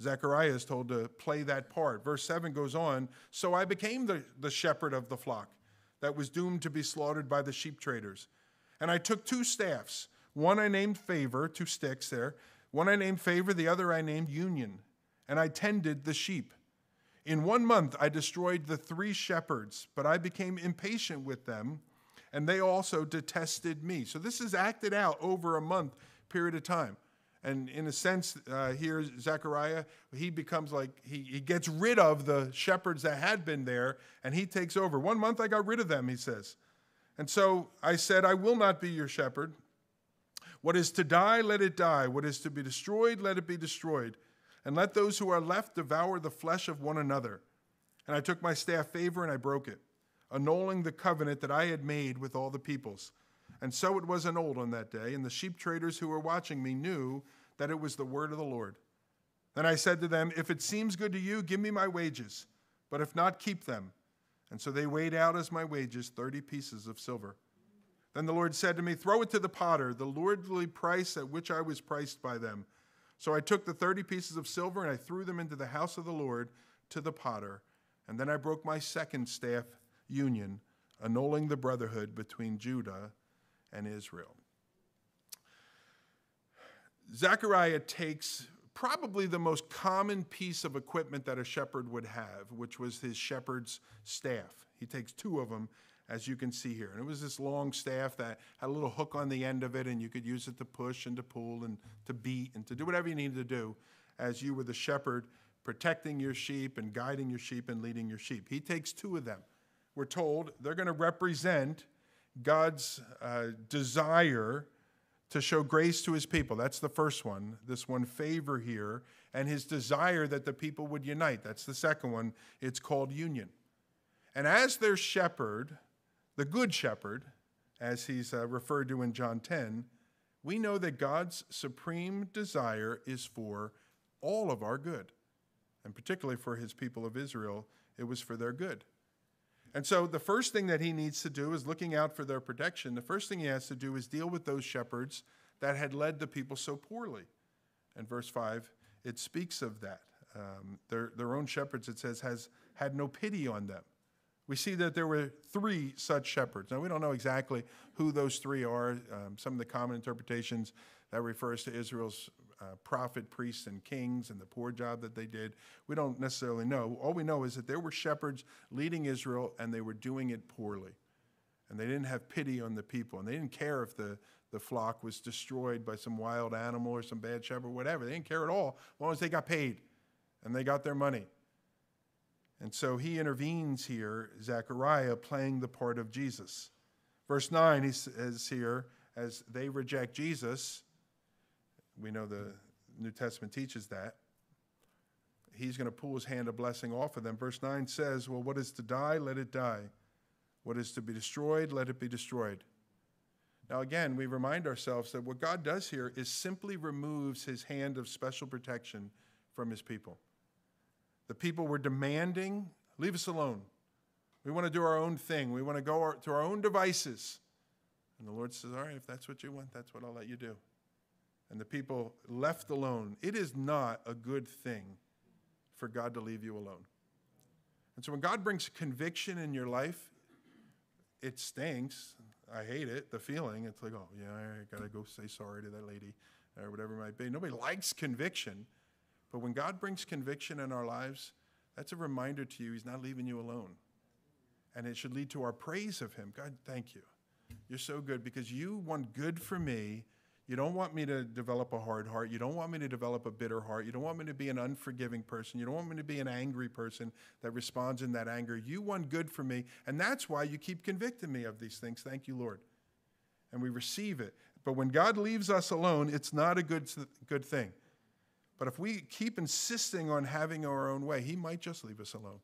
Zechariah is told to play that part. Verse 7 goes on So I became the, the shepherd of the flock that was doomed to be slaughtered by the sheep traders. And I took two staffs. One I named Favor, two sticks there. One I named Favor, the other I named Union. And I tended the sheep. In one month I destroyed the three shepherds, but I became impatient with them, and they also detested me. So this is acted out over a month period of time. And in a sense, uh, here, Zechariah, he becomes like, he, he gets rid of the shepherds that had been there and he takes over. One month I got rid of them, he says. And so I said, I will not be your shepherd. What is to die, let it die. What is to be destroyed, let it be destroyed. And let those who are left devour the flesh of one another. And I took my staff favor and I broke it, annulling the covenant that I had made with all the peoples. And so it was annulled on that day, and the sheep traders who were watching me knew that it was the word of the Lord. Then I said to them, If it seems good to you, give me my wages, but if not, keep them. And so they weighed out as my wages 30 pieces of silver. Then the Lord said to me, Throw it to the potter, the lordly price at which I was priced by them. So I took the 30 pieces of silver and I threw them into the house of the Lord to the potter. And then I broke my second staff union, annulling the brotherhood between Judah and Israel. Zechariah takes probably the most common piece of equipment that a shepherd would have, which was his shepherd's staff. He takes two of them, as you can see here. And it was this long staff that had a little hook on the end of it, and you could use it to push and to pull and to beat and to do whatever you needed to do as you were the shepherd protecting your sheep and guiding your sheep and leading your sheep. He takes two of them. We're told they're going to represent God's uh, desire to show grace to his people. That's the first one. This one, favor here, and his desire that the people would unite. That's the second one. It's called union. And as their shepherd, the good shepherd, as he's uh, referred to in John 10, we know that God's supreme desire is for all of our good. And particularly for his people of Israel, it was for their good. And so the first thing that he needs to do is looking out for their protection. The first thing he has to do is deal with those shepherds that had led the people so poorly. And verse 5, it speaks of that. Um, their, their own shepherds, it says, has had no pity on them. We see that there were three such shepherds. Now, we don't know exactly who those three are. Um, some of the common interpretations that refers to Israel's uh, prophet, priests, and kings and the poor job that they did. We don't necessarily know. All we know is that there were shepherds leading Israel and they were doing it poorly. And they didn't have pity on the people. And they didn't care if the, the flock was destroyed by some wild animal or some bad shepherd, whatever. They didn't care at all as long as they got paid and they got their money. And so he intervenes here, Zechariah playing the part of Jesus. Verse 9, he says here, as they reject Jesus, we know the New Testament teaches that. He's going to pull his hand of blessing off of them. Verse 9 says, Well, what is to die, let it die. What is to be destroyed, let it be destroyed. Now, again, we remind ourselves that what God does here is simply removes his hand of special protection from his people. The people were demanding, leave us alone. We want to do our own thing. We want to go to our own devices. And the Lord says, All right, if that's what you want, that's what I'll let you do. And the people left alone. It is not a good thing for God to leave you alone. And so when God brings conviction in your life, it stinks. I hate it, the feeling. It's like, oh, yeah, I got to go say sorry to that lady or whatever it might be. Nobody likes conviction. But when God brings conviction in our lives, that's a reminder to you He's not leaving you alone. And it should lead to our praise of Him. God, thank you. You're so good because you want good for me. You don't want me to develop a hard heart. You don't want me to develop a bitter heart. You don't want me to be an unforgiving person. You don't want me to be an angry person that responds in that anger. You want good for me. And that's why you keep convicting me of these things. Thank you, Lord. And we receive it. But when God leaves us alone, it's not a good, good thing. But if we keep insisting on having our own way, he might just leave us alone.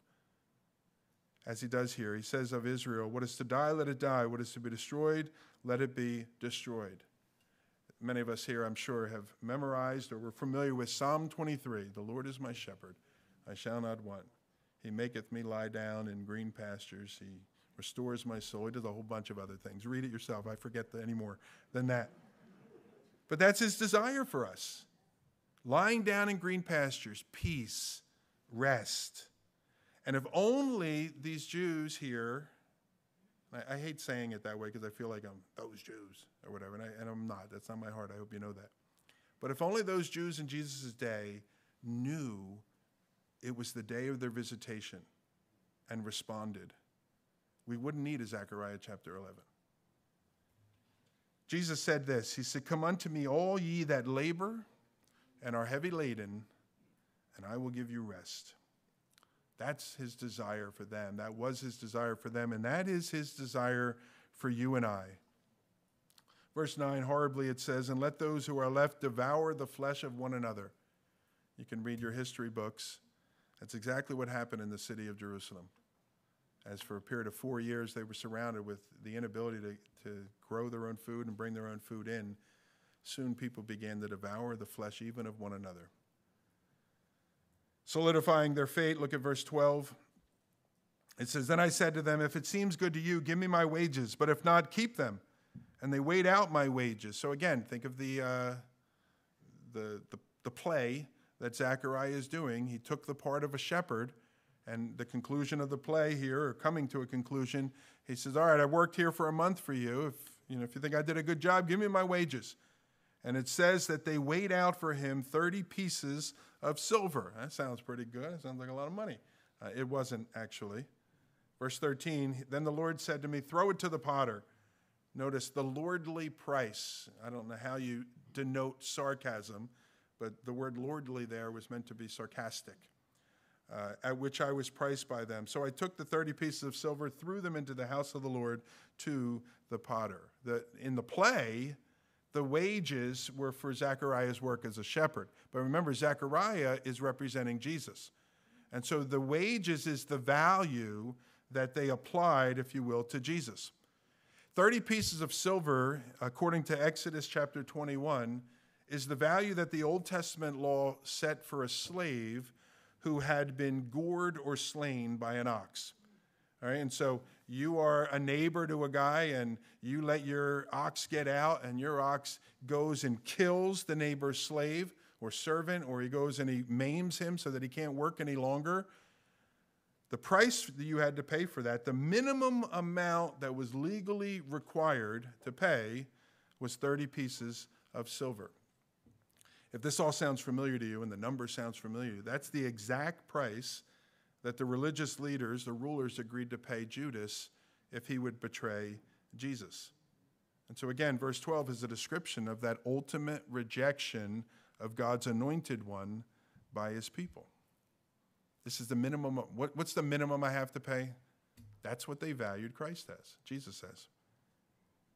As he does here, he says of Israel, What is to die, let it die. What is to be destroyed, let it be destroyed. Many of us here, I'm sure, have memorized or we're familiar with Psalm 23 The Lord is my shepherd, I shall not want. He maketh me lie down in green pastures. He restores my soul. He does a whole bunch of other things. Read it yourself. I forget any more than that. But that's his desire for us lying down in green pastures, peace, rest. And if only these Jews here, I, I hate saying it that way because I feel like I'm those Jews or whatever, and, I, and I'm not. That's not my heart. I hope you know that. But if only those Jews in Jesus' day knew it was the day of their visitation and responded, we wouldn't need a Zechariah chapter 11. Jesus said this He said, Come unto me, all ye that labor and are heavy laden, and I will give you rest. That's his desire for them. That was his desire for them, and that is his desire for you and I. Verse 9, horribly it says, And let those who are left devour the flesh of one another. You can read your history books. That's exactly what happened in the city of Jerusalem. As for a period of four years, they were surrounded with the inability to, to grow their own food and bring their own food in soon people began to devour the flesh even of one another. Solidifying their fate, look at verse 12. It says, Then I said to them, If it seems good to you, give me my wages, but if not, keep them. And they weighed out my wages. So again, think of the, uh, the, the, the play that Zechariah is doing. He took the part of a shepherd, and the conclusion of the play here, or coming to a conclusion, he says, All right, I worked here for a month for you. If you, know, if you think I did a good job, give me my wages. And it says that they weighed out for him 30 pieces of silver. That sounds pretty good. It sounds like a lot of money. Uh, it wasn't actually. Verse 13 Then the Lord said to me, Throw it to the potter. Notice the lordly price. I don't know how you denote sarcasm, but the word lordly there was meant to be sarcastic, uh, at which I was priced by them. So I took the 30 pieces of silver, threw them into the house of the Lord to the potter. The, in the play, the wages were for Zechariah's work as a shepherd. But remember, Zechariah is representing Jesus. And so the wages is the value that they applied, if you will, to Jesus. 30 pieces of silver, according to Exodus chapter 21, is the value that the Old Testament law set for a slave who had been gored or slain by an ox. All right, and so you are a neighbor to a guy and you let your ox get out and your ox goes and kills the neighbor's slave or servant or he goes and he maims him so that he can't work any longer. The price that you had to pay for that the minimum amount that was legally required to pay was 30 pieces of silver. If this all sounds familiar to you and the number sounds familiar that's the exact price that the religious leaders, the rulers, agreed to pay Judas if he would betray Jesus. And so, again, verse 12 is a description of that ultimate rejection of God's anointed one by his people. This is the minimum. What, what's the minimum I have to pay? That's what they valued Christ as, Jesus says.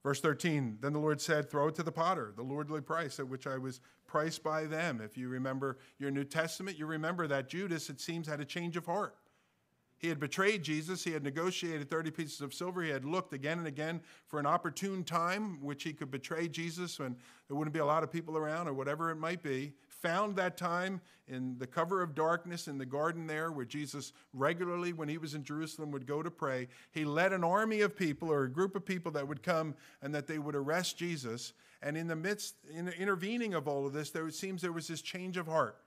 Verse 13, then the Lord said, Throw it to the potter, the lordly price at which I was priced by them. If you remember your New Testament, you remember that Judas, it seems, had a change of heart. He had betrayed Jesus. He had negotiated 30 pieces of silver. He had looked again and again for an opportune time which he could betray Jesus when there wouldn't be a lot of people around or whatever it might be. Found that time in the cover of darkness in the garden there where Jesus regularly, when he was in Jerusalem, would go to pray. He led an army of people or a group of people that would come and that they would arrest Jesus. And in the midst, in the intervening of all of this, there seems there was this change of heart.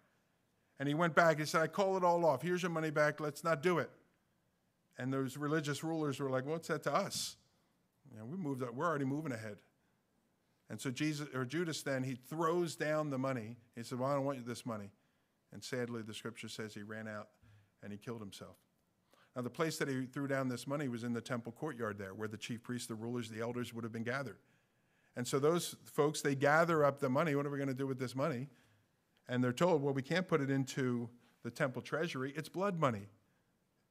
And he went back. He said, I call it all off. Here's your money back. Let's not do it. And those religious rulers were like, What's that to us? You know, we moved up, we're already moving ahead. And so Jesus or Judas then he throws down the money. He said, Well, I don't want you this money. And sadly, the scripture says he ran out and he killed himself. Now, the place that he threw down this money was in the temple courtyard there, where the chief priests, the rulers, the elders would have been gathered. And so those folks, they gather up the money. What are we going to do with this money? And they're told, well, we can't put it into the temple treasury. It's blood money.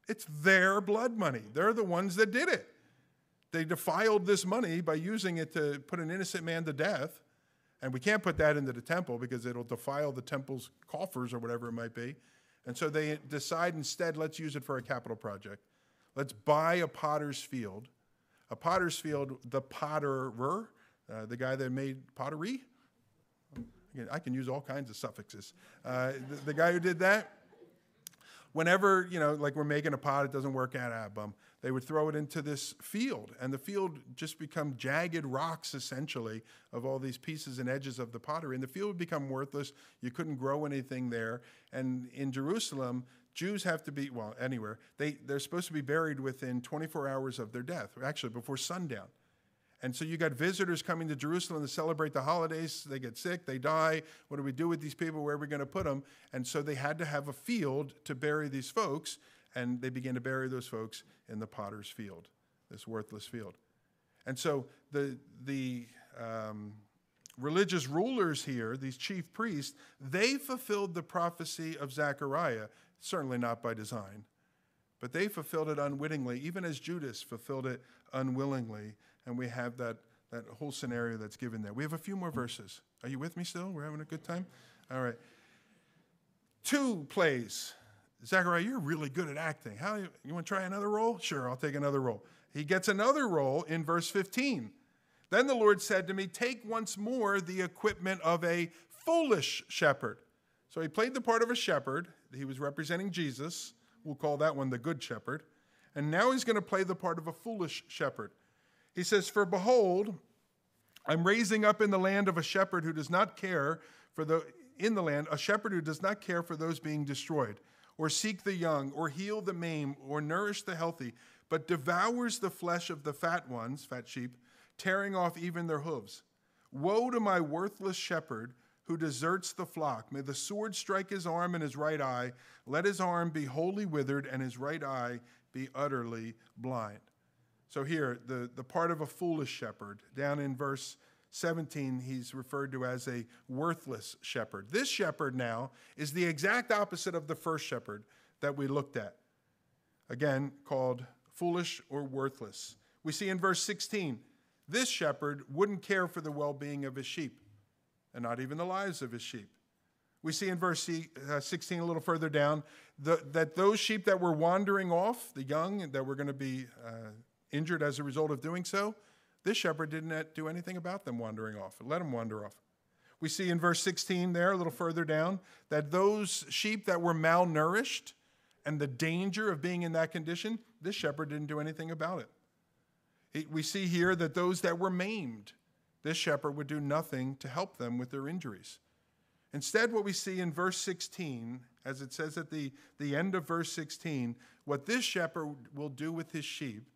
It's their blood money. They're the ones that did it. They defiled this money by using it to put an innocent man to death. And we can't put that into the temple because it'll defile the temple's coffers or whatever it might be. And so they decide instead, let's use it for a capital project. Let's buy a potter's field. A potter's field, the potterer, uh, the guy that made pottery. I can use all kinds of suffixes. Uh, the, the guy who did that, whenever, you know, like we're making a pot, it doesn't work out, ah, bum. They would throw it into this field, and the field just become jagged rocks, essentially, of all these pieces and edges of the pottery. And the field would become worthless. You couldn't grow anything there. And in Jerusalem, Jews have to be, well, anywhere, they, they're supposed to be buried within 24 hours of their death, actually before sundown. And so you got visitors coming to Jerusalem to celebrate the holidays. They get sick, they die. What do we do with these people? Where are we going to put them? And so they had to have a field to bury these folks, and they began to bury those folks in the potter's field, this worthless field. And so the, the um, religious rulers here, these chief priests, they fulfilled the prophecy of Zechariah, certainly not by design, but they fulfilled it unwittingly, even as Judas fulfilled it unwillingly and we have that, that whole scenario that's given there. We have a few more verses. Are you with me still? We're having a good time? All right. Two plays. Zachariah, you're really good at acting. How you, want to try another role? Sure, I'll take another role. He gets another role in verse 15. Then the Lord said to me, Take once more the equipment of a foolish shepherd. So he played the part of a shepherd. He was representing Jesus. We'll call that one the good shepherd. And now he's going to play the part of a foolish shepherd. He says, For behold, I'm raising up in the land of a shepherd who does not care for the in the land a shepherd who does not care for those being destroyed, or seek the young, or heal the maimed, or nourish the healthy, but devours the flesh of the fat ones, fat sheep, tearing off even their hooves. Woe to my worthless shepherd who deserts the flock. May the sword strike his arm and his right eye. Let his arm be wholly withered and his right eye be utterly blind. So here, the, the part of a foolish shepherd, down in verse 17, he's referred to as a worthless shepherd. This shepherd now is the exact opposite of the first shepherd that we looked at. Again, called foolish or worthless. We see in verse 16, this shepherd wouldn't care for the well being of his sheep, and not even the lives of his sheep. We see in verse uh, 16, a little further down, that those sheep that were wandering off, the young that were going to be uh, injured as a result of doing so, this shepherd didn't do anything about them wandering off. Let them wander off. We see in verse 16 there, a little further down, that those sheep that were malnourished and the danger of being in that condition, this shepherd didn't do anything about it. We see here that those that were maimed, this shepherd would do nothing to help them with their injuries. Instead, what we see in verse 16, as it says at the, the end of verse 16, what this shepherd will do with his sheep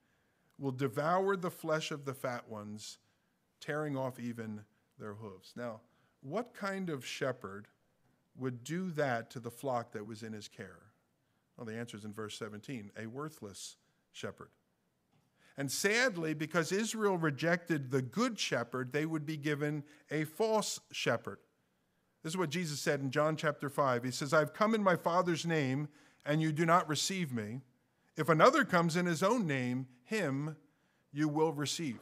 will devour the flesh of the fat ones, tearing off even their hooves. Now, what kind of shepherd would do that to the flock that was in his care? Well, the answer is in verse 17 a worthless shepherd. And sadly, because Israel rejected the good shepherd, they would be given a false shepherd. This is what Jesus said in John chapter 5. He says, I've come in my Father's name, and you do not receive me. If another comes in his own name, him you will receive.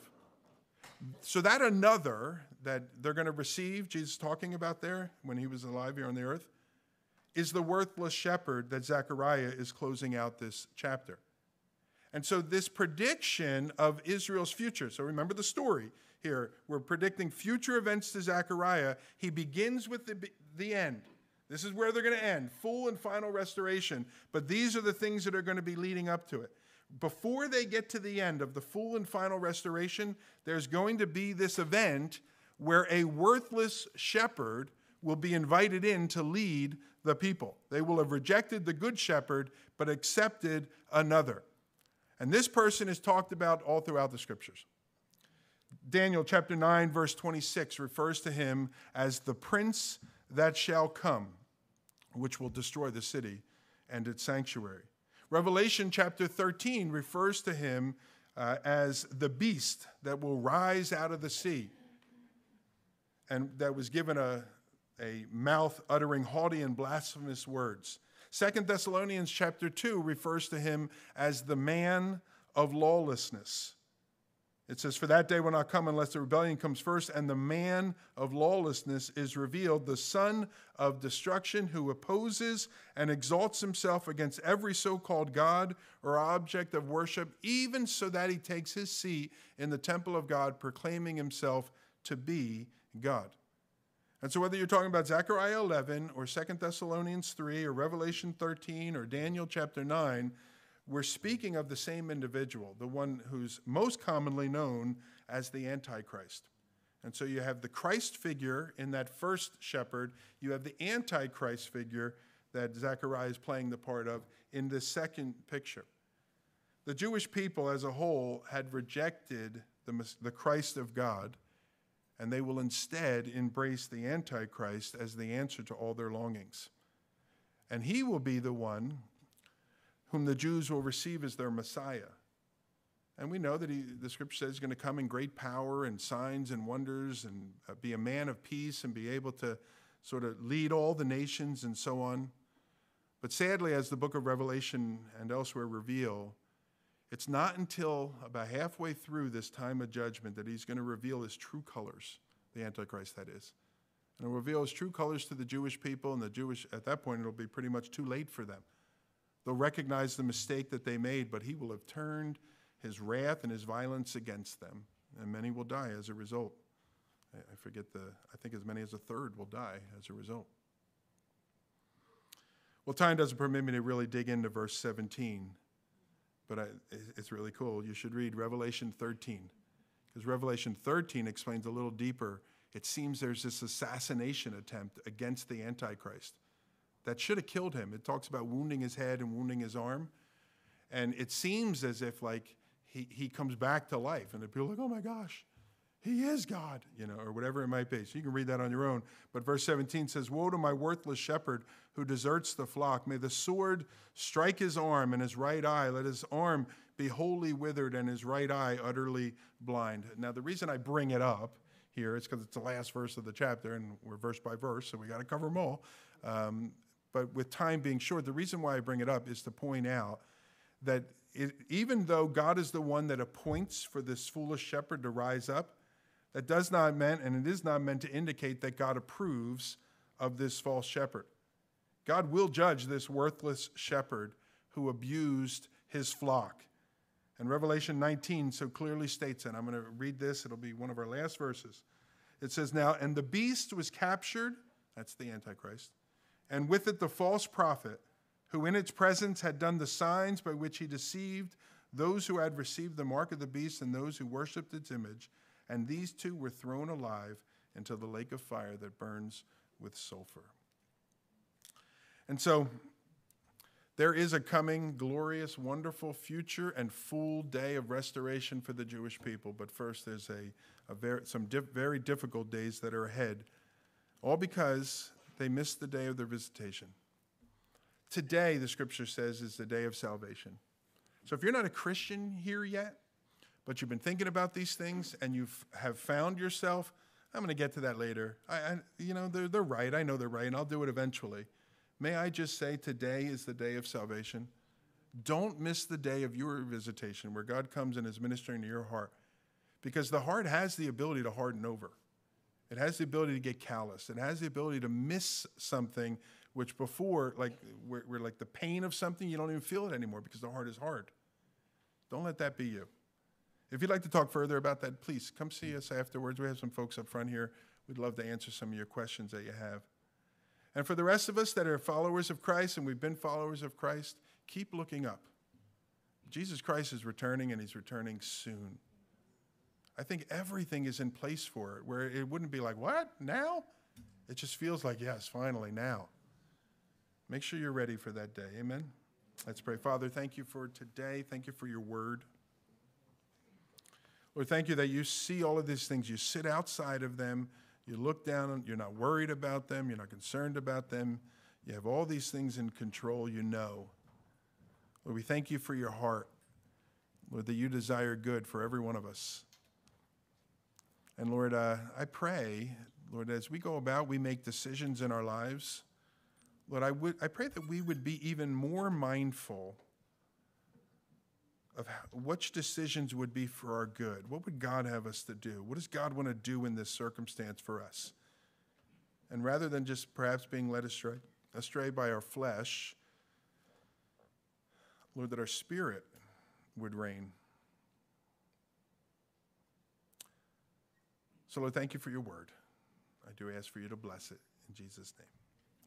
So, that another that they're going to receive, Jesus talking about there when he was alive here on the earth, is the worthless shepherd that Zechariah is closing out this chapter. And so, this prediction of Israel's future, so remember the story here. We're predicting future events to Zechariah. He begins with the, the end. This is where they're going to end full and final restoration. But these are the things that are going to be leading up to it. Before they get to the end of the full and final restoration, there's going to be this event where a worthless shepherd will be invited in to lead the people. They will have rejected the good shepherd, but accepted another. And this person is talked about all throughout the scriptures. Daniel chapter 9, verse 26 refers to him as the prince that shall come, which will destroy the city and its sanctuary. Revelation chapter 13 refers to him uh, as the beast that will rise out of the sea and that was given a, a mouth uttering haughty and blasphemous words. Second Thessalonians chapter 2 refers to him as the man of lawlessness. It says, For that day will not come unless the rebellion comes first, and the man of lawlessness is revealed, the son of destruction, who opposes and exalts himself against every so called God or object of worship, even so that he takes his seat in the temple of God, proclaiming himself to be God. And so, whether you're talking about Zechariah 11 or 2 Thessalonians 3 or Revelation 13 or Daniel chapter 9, we're speaking of the same individual, the one who's most commonly known as the Antichrist. And so you have the Christ figure in that first shepherd, you have the Antichrist figure that Zechariah is playing the part of in the second picture. The Jewish people as a whole had rejected the, the Christ of God, and they will instead embrace the Antichrist as the answer to all their longings. And he will be the one whom the Jews will receive as their Messiah. And we know that he, the scripture says he's going to come in great power and signs and wonders and uh, be a man of peace and be able to sort of lead all the nations and so on. But sadly, as the book of Revelation and elsewhere reveal, it's not until about halfway through this time of judgment that he's going to reveal his true colors, the Antichrist, that is. And he'll reveal his true colors to the Jewish people, and the Jewish, at that point, it'll be pretty much too late for them. They'll recognize the mistake that they made, but he will have turned his wrath and his violence against them, and many will die as a result. I forget the, I think as many as a third will die as a result. Well, time doesn't permit me to really dig into verse 17, but I, it's really cool. You should read Revelation 13, because Revelation 13 explains a little deeper. It seems there's this assassination attempt against the Antichrist that should have killed him. It talks about wounding his head and wounding his arm. And it seems as if like he, he comes back to life. And the people are like, oh my gosh, he is God, you know, or whatever it might be. So you can read that on your own. But verse 17 says, Woe to my worthless shepherd who deserts the flock. May the sword strike his arm and his right eye. Let his arm be wholly withered and his right eye utterly blind. Now, the reason I bring it up here is because it's the last verse of the chapter and we're verse by verse, so we got to cover them all. Um, but with time being short, the reason why I bring it up is to point out that it, even though God is the one that appoints for this foolish shepherd to rise up, that does not mean, and it is not meant to indicate that God approves of this false shepherd. God will judge this worthless shepherd who abused his flock. And Revelation 19 so clearly states it. I'm going to read this, it'll be one of our last verses. It says, Now, and the beast was captured, that's the Antichrist, and with it the false prophet, who in its presence had done the signs by which he deceived those who had received the mark of the beast and those who worshipped its image. And these two were thrown alive into the lake of fire that burns with sulfur. And so there is a coming glorious, wonderful future and full day of restoration for the Jewish people. But first, there's a, a very, some very difficult days that are ahead, all because they missed the day of their visitation. Today, the scripture says, is the day of salvation. So if you're not a Christian here yet, but you've been thinking about these things and you have found yourself, I'm going to get to that later. I, I, you know, they're, they're right. I know they're right, and I'll do it eventually. May I just say, today is the day of salvation. Don't miss the day of your visitation where God comes and is ministering to your heart. Because the heart has the ability to harden over. It has the ability to get callous. It has the ability to miss something which before, like, we're like the pain of something, you don't even feel it anymore because the heart is hard. Don't let that be you. If you'd like to talk further about that, please come see us afterwards. We have some folks up front here. We'd love to answer some of your questions that you have. And for the rest of us that are followers of Christ and we've been followers of Christ, keep looking up. Jesus Christ is returning and he's returning soon. I think everything is in place for it, where it wouldn't be like, what, now? It just feels like, yes, finally, now. Make sure you're ready for that day. Amen. Let's pray. Father, thank you for today. Thank you for your word. Lord, thank you that you see all of these things. You sit outside of them. You look down. You're not worried about them. You're not concerned about them. You have all these things in control. You know. Lord, we thank you for your heart. Lord, that you desire good for every one of us. And Lord, uh, I pray, Lord, as we go about, we make decisions in our lives. Lord, I, would, I pray that we would be even more mindful of how, which decisions would be for our good. What would God have us to do? What does God want to do in this circumstance for us? And rather than just perhaps being led astray, astray by our flesh, Lord, that our spirit would reign. So, Lord, thank you for your word. I do ask for you to bless it in Jesus' name.